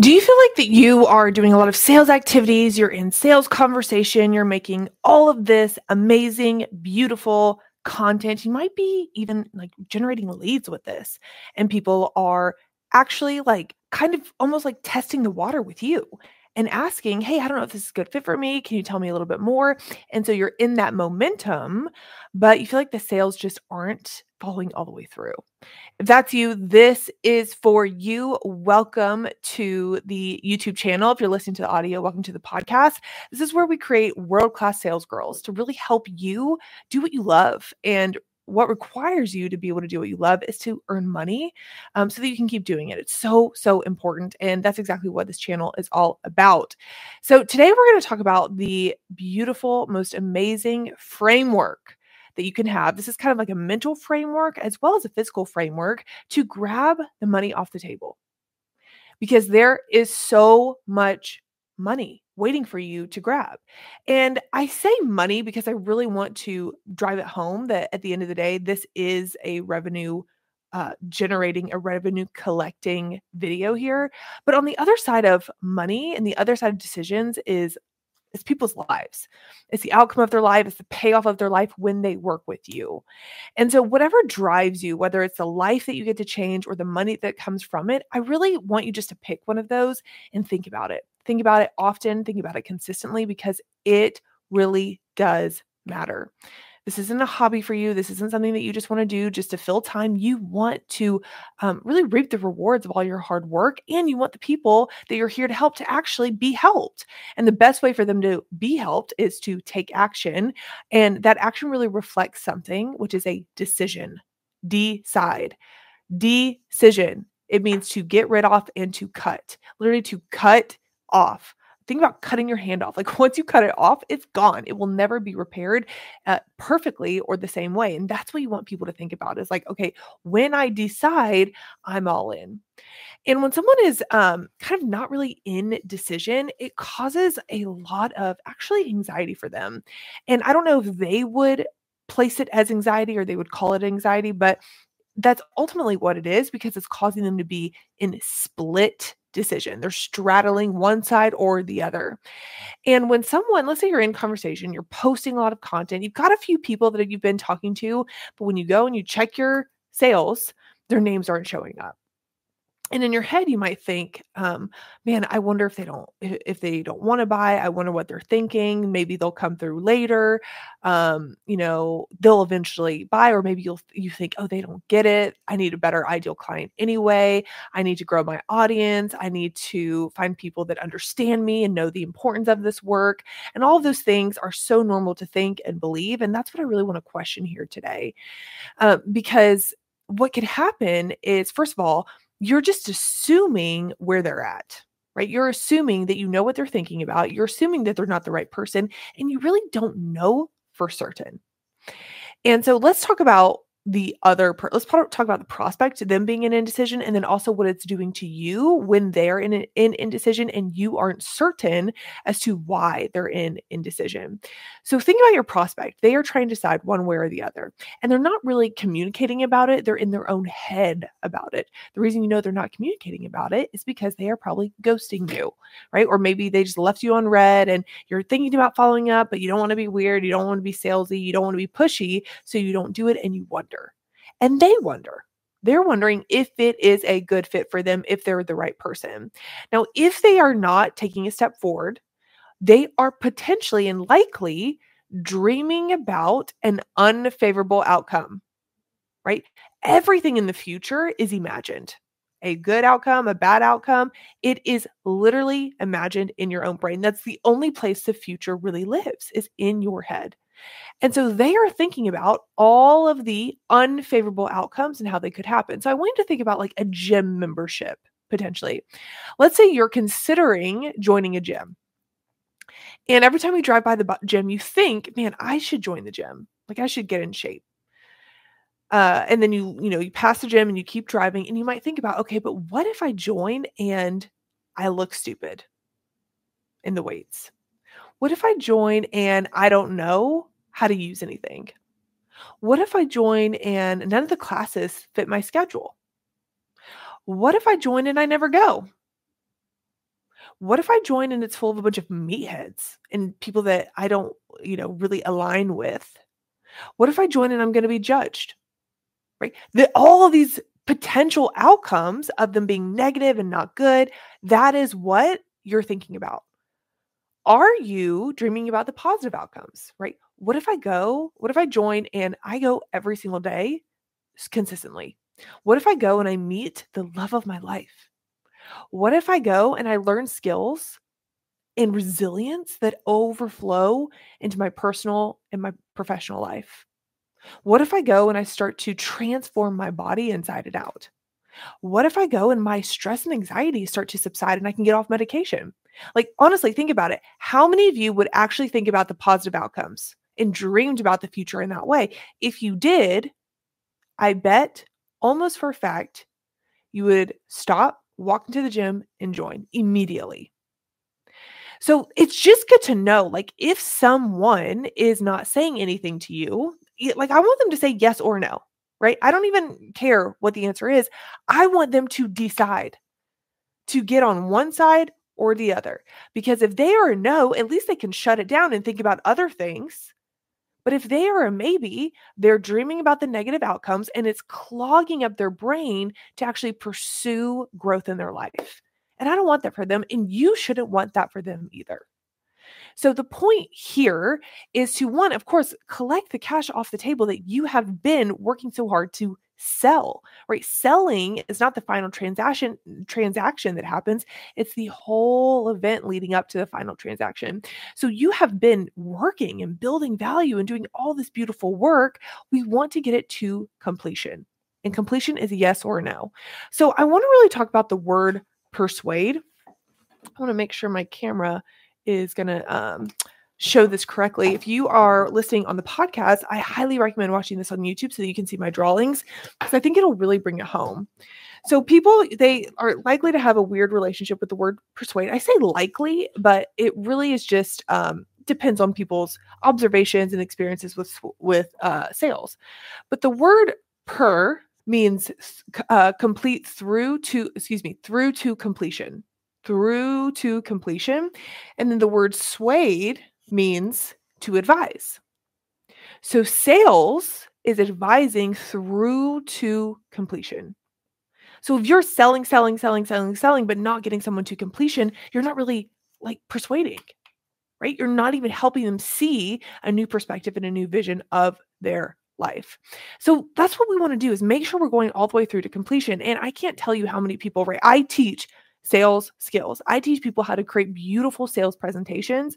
Do you feel like that you are doing a lot of sales activities? You're in sales conversation, you're making all of this amazing, beautiful content. You might be even like generating leads with this, and people are actually like kind of almost like testing the water with you and asking, Hey, I don't know if this is a good fit for me. Can you tell me a little bit more? And so you're in that momentum, but you feel like the sales just aren't following all the way through. If that's you, this is for you. Welcome to the YouTube channel. If you're listening to the audio, welcome to the podcast. This is where we create world class sales girls to really help you do what you love and what requires you to be able to do what you love is to earn money um, so that you can keep doing it. It's so, so important. And that's exactly what this channel is all about. So, today we're going to talk about the beautiful, most amazing framework that you can have. This is kind of like a mental framework as well as a physical framework to grab the money off the table because there is so much money waiting for you to grab. And I say money because I really want to drive it home that at the end of the day, this is a revenue uh, generating a revenue collecting video here. But on the other side of money and the other side of decisions is it's people's lives. It's the outcome of their life, it's the payoff of their life when they work with you. And so, whatever drives you, whether it's the life that you get to change or the money that comes from it, I really want you just to pick one of those and think about it. Think about it often, think about it consistently because it really does matter. This isn't a hobby for you. This isn't something that you just want to do just to fill time. You want to um, really reap the rewards of all your hard work, and you want the people that you're here to help to actually be helped. And the best way for them to be helped is to take action. And that action really reflects something, which is a decision. Decide. Decision. It means to get rid of and to cut, literally to cut off think about cutting your hand off. Like once you cut it off, it's gone. It will never be repaired uh, perfectly or the same way. And that's what you want people to think about is like, okay, when I decide, I'm all in. And when someone is um, kind of not really in decision, it causes a lot of actually anxiety for them. And I don't know if they would place it as anxiety or they would call it anxiety, but that's ultimately what it is because it's causing them to be in split decision. They're straddling one side or the other. And when someone, let's say you're in conversation, you're posting a lot of content, you've got a few people that you've been talking to, but when you go and you check your sales, their names aren't showing up and in your head you might think um, man i wonder if they don't if they don't want to buy i wonder what they're thinking maybe they'll come through later. Um, you know they'll eventually buy or maybe you'll you think oh they don't get it i need a better ideal client anyway i need to grow my audience i need to find people that understand me and know the importance of this work. And all of those things are so normal to think and believe and that's what i really want to question here today. Uh, because what could happen is first of all you're just assuming where they're at, right? You're assuming that you know what they're thinking about. You're assuming that they're not the right person, and you really don't know for certain. And so let's talk about the other per- let's talk about the prospect them being in indecision and then also what it's doing to you when they're in in indecision and you aren't certain as to why they're in indecision. So think about your prospect. They are trying to decide one way or the other and they're not really communicating about it. They're in their own head about it. The reason you know they're not communicating about it is because they are probably ghosting you right? Or maybe they just left you on read and you're thinking about following up but you don't want to be weird you don't want to be salesy you don't want to be pushy so you don't do it and you wonder and they wonder. They're wondering if it is a good fit for them, if they're the right person. Now, if they are not taking a step forward, they are potentially and likely dreaming about an unfavorable outcome, right? Everything in the future is imagined. A good outcome, a bad outcome, it is literally imagined in your own brain. That's the only place the future really lives, is in your head. And so they are thinking about all of the unfavorable outcomes and how they could happen. So I want you to think about like a gym membership potentially. Let's say you're considering joining a gym. And every time you drive by the gym, you think, man, I should join the gym. Like I should get in shape. Uh, and then you, you know, you pass the gym and you keep driving and you might think about, okay, but what if I join and I look stupid in the weights? What if I join and I don't know how to use anything? What if I join and none of the classes fit my schedule? What if I join and I never go? What if I join and it's full of a bunch of meatheads and people that I don't, you know, really align with? What if I join and I'm going to be judged? Right? The, all of these potential outcomes of them being negative and not good, that is what you're thinking about. Are you dreaming about the positive outcomes, right? What if I go, what if I join and I go every single day consistently? What if I go and I meet the love of my life? What if I go and I learn skills and resilience that overflow into my personal and my professional life? What if I go and I start to transform my body inside and out? What if I go and my stress and anxiety start to subside and I can get off medication? Like, honestly, think about it. How many of you would actually think about the positive outcomes and dreamed about the future in that way? If you did, I bet almost for a fact you would stop, walk into the gym, and join immediately. So it's just good to know like if someone is not saying anything to you, like I want them to say yes or no, right? I don't even care what the answer is. I want them to decide to get on one side or the other. Because if they are a no, at least they can shut it down and think about other things. But if they are a maybe, they're dreaming about the negative outcomes and it's clogging up their brain to actually pursue growth in their life. And I don't want that for them. And you shouldn't want that for them either. So the point here is to one, of course, collect the cash off the table that you have been working so hard to sell right? Selling is not the final transaction transaction that happens it's the whole event leading up to the final transaction. So you have been working and building value and doing all this beautiful work. We want to get it to completion and completion is a yes or no. So i want to really talk about the word persuade. I want to make sure my camera is going to um, show this correctly. If you are listening on the podcast, I highly recommend watching this on YouTube so that you can see my drawings because I think it'll really bring it home. So people they are likely to have a weird relationship with the word persuade. I say likely, but it really is just um, depends on people's observations and experiences with with uh, sales. But the word per means uh, complete through to excuse me through to completion through to completion and then the word swayed means to advise. So sales is advising through to completion. So if you're selling, selling, selling, selling, selling, but not getting someone to completion, you're not really like persuading, right? You're not even helping them see a new perspective and a new vision of their life. So that's what we want to do is make sure we're going all the way through to completion. And I can't tell you how many people, right? I teach sales skills. I teach people how to create beautiful sales presentations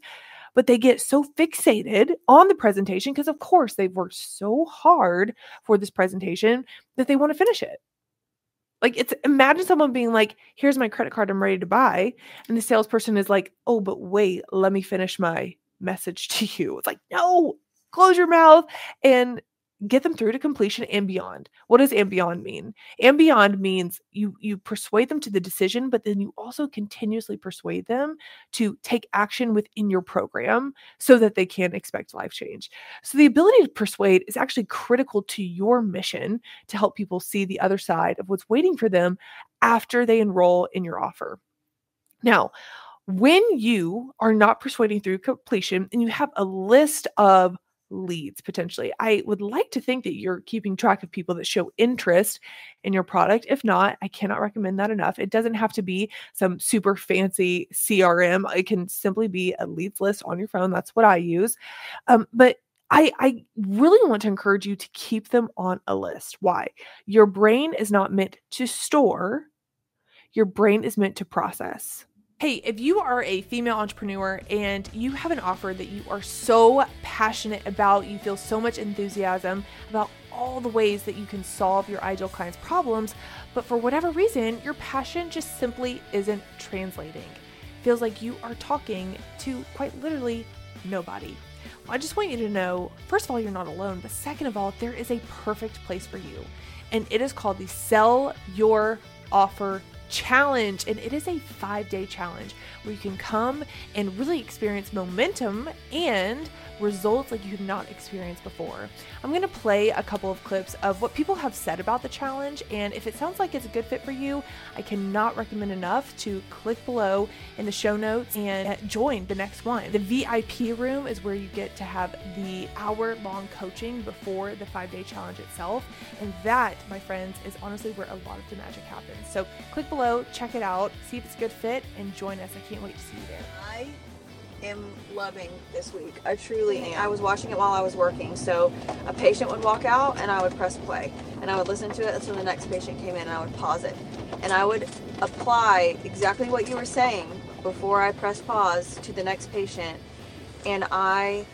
but they get so fixated on the presentation because, of course, they've worked so hard for this presentation that they want to finish it. Like, it's imagine someone being like, Here's my credit card, I'm ready to buy. And the salesperson is like, Oh, but wait, let me finish my message to you. It's like, No, close your mouth. And get them through to completion and beyond. What does and beyond mean? And beyond means you you persuade them to the decision, but then you also continuously persuade them to take action within your program so that they can expect life change. So the ability to persuade is actually critical to your mission to help people see the other side of what's waiting for them after they enroll in your offer. Now, when you are not persuading through completion and you have a list of leads potentially. I would like to think that you're keeping track of people that show interest in your product. If not, I cannot recommend that enough. It doesn't have to be some super fancy CRM, it can simply be a leads list on your phone. That's what I use. Um, but I, I really want to encourage you to keep them on a list. Why? Your brain is not meant to store, your brain is meant to process. Hey, if you are a female entrepreneur and you have an offer that you are so passionate about, you feel so much enthusiasm about all the ways that you can solve your ideal client's problems, but for whatever reason, your passion just simply isn't translating. Feels like you are talking to quite literally nobody. Well, I just want you to know first of all, you're not alone, but second of all, there is a perfect place for you, and it is called the Sell Your Offer challenge. And it is a five day challenge where you can come and really experience momentum and results like you have not experienced before. I'm going to play a couple of clips of what people have said about the challenge. And if it sounds like it's a good fit for you, I cannot recommend enough to click below in the show notes and join the next one. The VIP room is where you get to have the hour long coaching before the five day challenge itself. And that, my friends, is honestly where a lot of the magic happens. So click below, check it out, see if it's a good fit, and join us. I can't wait to see you there. I am loving this week. I truly am. I was watching it while I was working. So a patient would walk out and I would press play and I would listen to it until the next patient came in and I would pause it. And I would apply exactly what you were saying before I press pause to the next patient. And I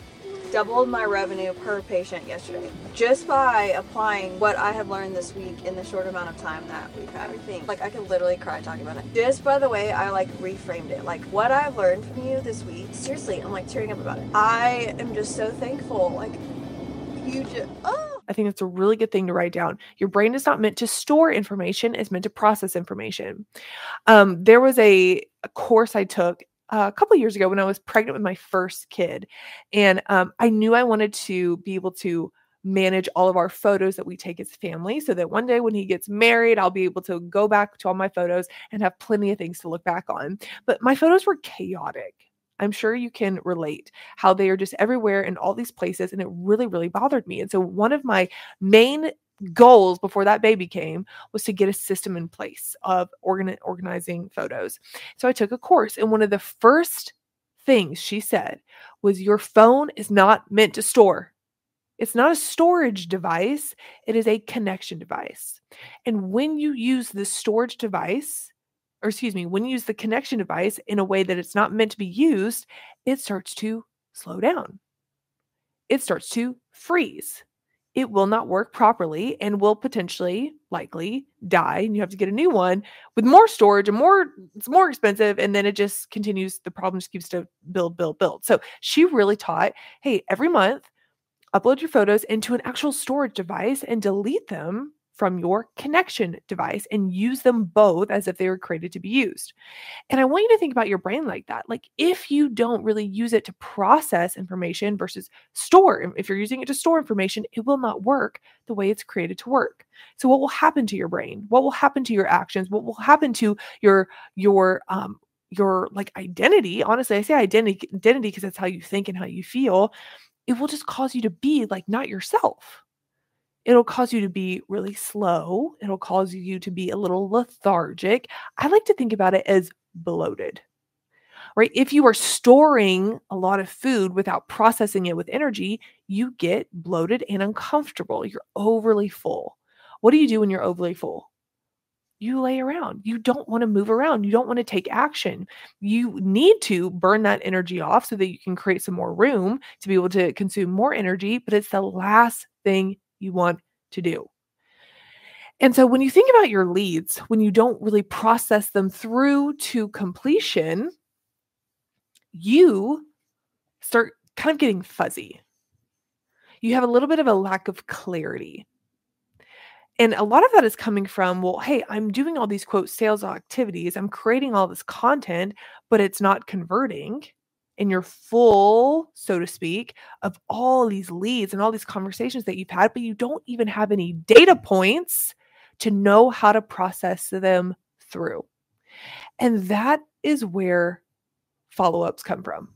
doubled my revenue per patient yesterday just by applying what I have learned this week in the short amount of time that we've had everything. Like I could literally cry talking about it. Just by the way I like reframed it. Like what I've learned from you this week. Seriously, I'm like tearing up about it. I am just so thankful. Like you just oh I think that's a really good thing to write down. Your brain is not meant to store information, it's meant to process information. Um, there was a, a course I took a couple years ago when I was pregnant with my first kid. And um, I knew I wanted to be able to manage all of our photos that we take as family so that one day when he gets married, I'll be able to go back to all my photos and have plenty of things to look back on. But my photos were chaotic. I'm sure you can relate how they are just everywhere in all these places. And it really, really bothered me. And so, one of my main goals before that baby came was to get a system in place of organ- organizing photos. So I took a course, and one of the first things she said was, Your phone is not meant to store. It's not a storage device, it is a connection device. And when you use the storage device, or excuse me, when you use the connection device in a way that it's not meant to be used, it starts to slow down. It starts to freeze it will not work properly and will potentially likely die and you have to get a new one with more storage and more it's more expensive and then it just continues the problem just keeps to build build build. So she really taught hey every month upload your photos into an actual storage device and delete them from your connection device and use them both as if they were created to be used. And I want you to think about your brain like that. Like if you don't really use it to process information versus store, if you're using it to store information, it will not work the way it's created to work. So what will happen to your brain? What will happen to your actions? What will happen to your your um your like identity? Honestly, I say identity identity because that's how you think and how you feel. It will just cause you to be like not yourself It'll cause you to be really slow. It'll cause you to be a little lethargic. I like to think about it as bloated, right? If you are storing a lot of food without processing it with energy, you get bloated and uncomfortable. You're overly full. What do you do when you're overly full? You lay around. You don't want to move around. You don't want to take action. You need to burn that energy off so that you can create some more room to be able to consume more energy, but it's the last thing you want to do. And so when you think about your leads, when you don't really process them through to completion, you start kind of getting fuzzy. You have a little bit of a lack of clarity. And a lot of that is coming from, well, hey, I'm doing all these quote sales activities, I'm creating all this content, but it's not converting and you're full, so to speak, of all these leads and all these conversations that you've had, but you don't even have any data points to know how to process them through. And that is where follow ups come from.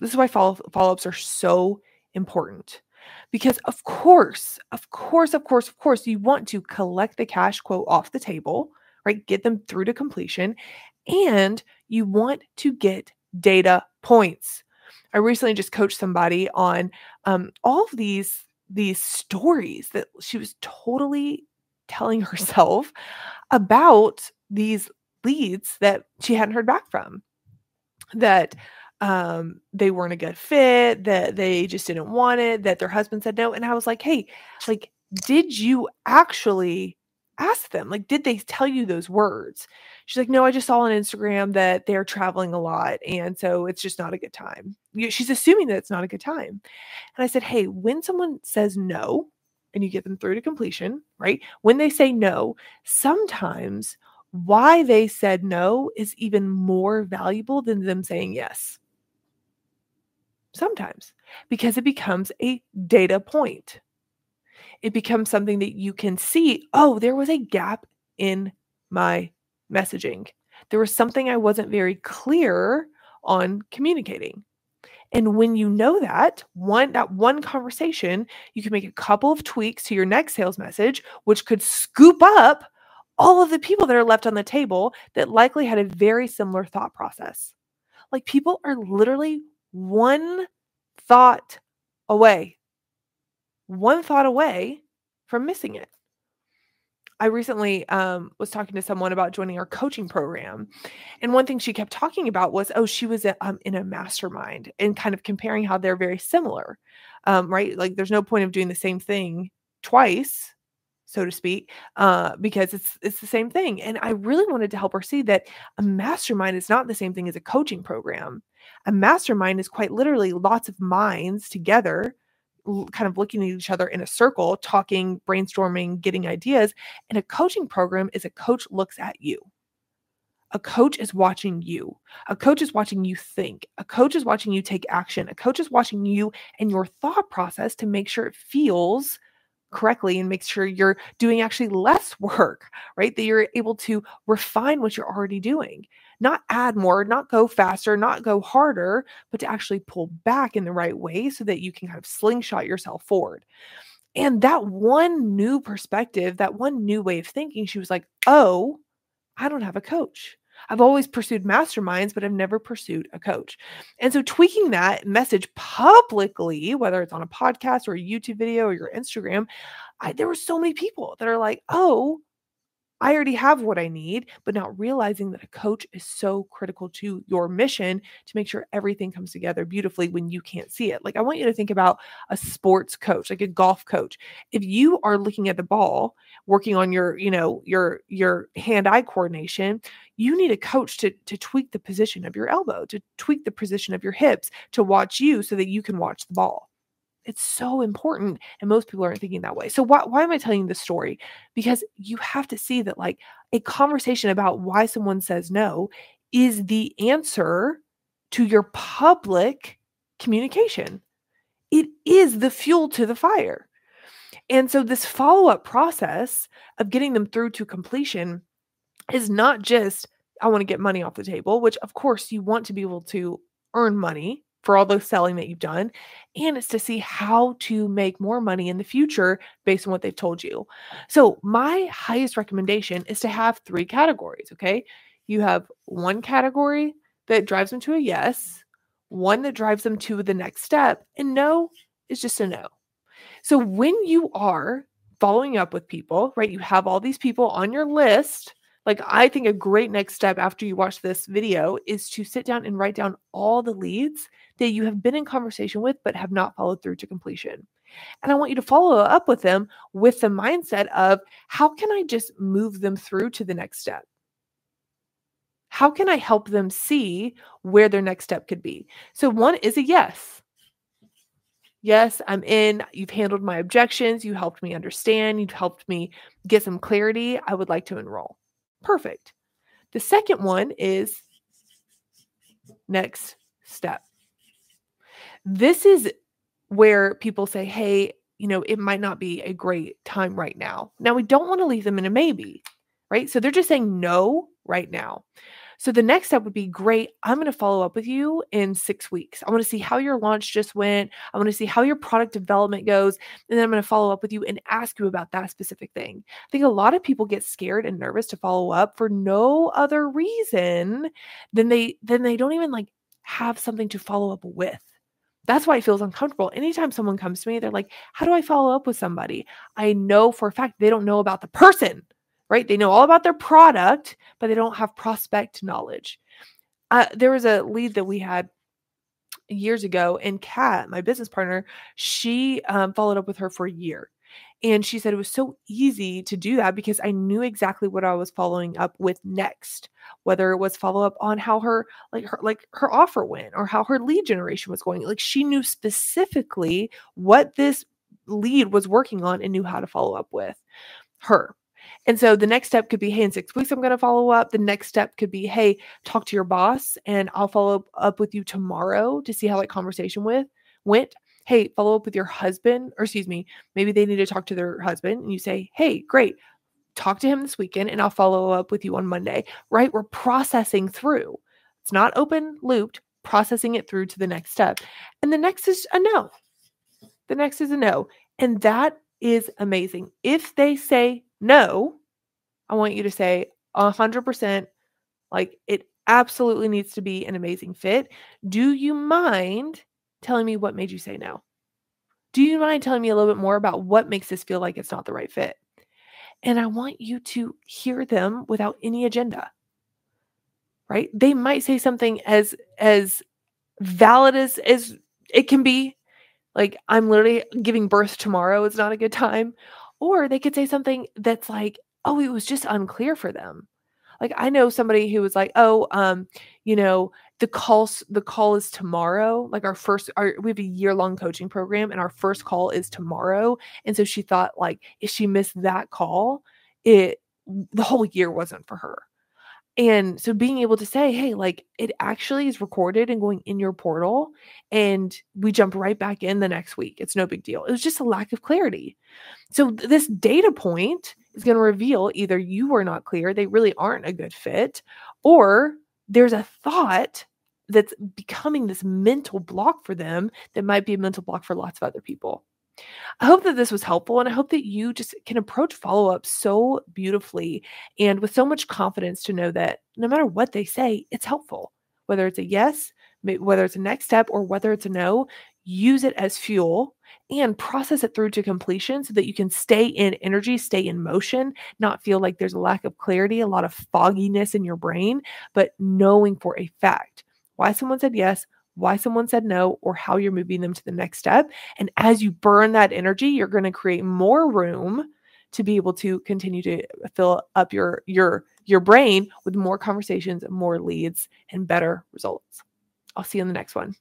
This is why follow ups are so important. Because, of course, of course, of course, of course, you want to collect the cash quote off the table, right? Get them through to completion. And you want to get data points. I recently just coached somebody on um, all of these these stories that she was totally telling herself about these leads that she hadn't heard back from that um, they weren't a good fit that they just didn't want it that their husband said no and i was like hey like did you actually ask them like did they tell you those words she's like no i just saw on instagram that they're traveling a lot and so it's just not a good time she's assuming that it's not a good time and i said hey when someone says no and you get them through to completion right when they say no sometimes why they said no is even more valuable than them saying yes. Sometimes, because it becomes a data point. It becomes something that you can see oh, there was a gap in my messaging. There was something I wasn't very clear on communicating. And when you know that, one that one conversation, you can make a couple of tweaks to your next sales message, which could scoop up all of the people that are left on the table that likely had a very similar thought process. Like people are literally one thought away, one thought away from missing it. I recently um, was talking to someone about joining our coaching program. And one thing she kept talking about was, oh, she was a, um, in a mastermind and kind of comparing how they're very similar, um, right? Like there's no point of doing the same thing twice, so to speak, uh, because it's it's the same thing. And I really wanted to help her see that a mastermind is not the same thing as a coaching program. A mastermind is quite literally lots of minds together kind of looking at each other in a circle, talking, brainstorming, getting ideas. And a coaching program is a coach looks at you. A coach is watching you. A coach is watching you think. A coach is watching you take action. A coach is watching you and your thought process to make sure it feels correctly and make sure you're doing actually less work, right? That you're able to refine what you're already doing not add more, not go faster, not go harder, but to actually pull back in the right way so that you can kind of slingshot yourself forward. And that one new perspective, that one new way of thinking, she was like, oh, I don't have a coach. I've always pursued masterminds, but I've never pursued a coach. And so tweaking that message publicly, whether it's on a podcast or a YouTube video or your Instagram, I, there were so many people that are like, oh, I already have what I need, but not realizing that a coach is so critical to your mission to make sure everything comes together beautifully when you can't see it. Like, I want you to think about a sports coach, like a golf coach. If you are looking at the ball, working on your, you know, your your hand-eye coordination, you need a coach to to tweak the position of your elbow, to tweak the position of your hips, to watch you so that you can watch the ball. It's so important. And most people aren't thinking that way. So, why, why am I telling this story? Because you have to see that, like, a conversation about why someone says no is the answer to your public communication. It is the fuel to the fire. And so, this follow up process of getting them through to completion is not just, I want to get money off the table, which, of course, you want to be able to earn money for all the selling that you've done. And it's to see how to make more money in the future based on what they've told you. So, my highest recommendation is to have three categories. Okay. You have one category that drives them to a yes, one that drives them to the next step, and no is just a no. So, when you are following up with people, right, you have all these people on your list like, I think a great next step after you watch this video is to sit down and write down all the leads that you have been in conversation with but have not followed through to completion. And I want you to follow up with them with the mindset of how can I just move them through to the next step? How can I help them see where their next step could be? So, one is a yes. Yes, I'm in. You've handled my objections. You helped me understand. You've helped me get some clarity. I would like to enroll. Perfect. The second one is next step. This is where people say, hey, you know, it might not be a great time right now. Now, we don't want to leave them in a maybe, right? So they're just saying no right now. So the next step would be great. I'm going to follow up with you in six weeks. I want to see how your launch just went. I want to see how your product development goes. And then I'm going to follow up with you and ask you about that specific thing. I think a lot of people get scared and nervous to follow up for no other reason than they than they don't even like have something to follow up with. That's why it feels uncomfortable. Anytime someone comes to me, they're like, How do I follow up with somebody? I know for a fact they don't know about the person right? They know all about their product, but they don't have prospect knowledge. Uh, there was a lead that we had years ago, and Kat, my business partner, she um, followed up with her for a year. And she said it was so easy to do that because I knew exactly what I was following up with next, whether it was follow up on how her like her like her offer went or how her lead generation was going. Like she knew specifically what this lead was working on and knew how to follow up with her. And so the next step could be, hey, in six weeks, I'm going to follow up. The next step could be, hey, talk to your boss and I'll follow up with you tomorrow to see how that conversation with went. Hey, follow up with your husband, or excuse me, maybe they need to talk to their husband. And you say, hey, great, talk to him this weekend and I'll follow up with you on Monday, right? We're processing through. It's not open looped, processing it through to the next step. And the next is a no. The next is a no. And that is amazing. If they say no, I want you to say 100% like it absolutely needs to be an amazing fit. Do you mind telling me what made you say no? Do you mind telling me a little bit more about what makes this feel like it's not the right fit? And I want you to hear them without any agenda. Right? They might say something as as valid as as it can be. Like I'm literally giving birth tomorrow. It's not a good time. Or they could say something that's like, oh, it was just unclear for them. Like I know somebody who was like, oh, um, you know, the calls the call is tomorrow. Like our first our we have a year long coaching program and our first call is tomorrow. And so she thought like if she missed that call, it the whole year wasn't for her. And so being able to say, hey, like it actually is recorded and going in your portal, and we jump right back in the next week. It's no big deal. It was just a lack of clarity. So this data point is going to reveal either you were not clear, they really aren't a good fit, or there's a thought that's becoming this mental block for them that might be a mental block for lots of other people. I hope that this was helpful and I hope that you just can approach follow up so beautifully and with so much confidence to know that no matter what they say, it's helpful. Whether it's a yes, whether it's a next step, or whether it's a no, use it as fuel and process it through to completion so that you can stay in energy, stay in motion, not feel like there's a lack of clarity, a lot of fogginess in your brain, but knowing for a fact why someone said yes, why someone said no, or how you're moving them to the next step. And as you burn that energy, you're going to create more room to be able to continue to fill up your your your brain with more conversations, more leads, and better results. I'll see you in the next one.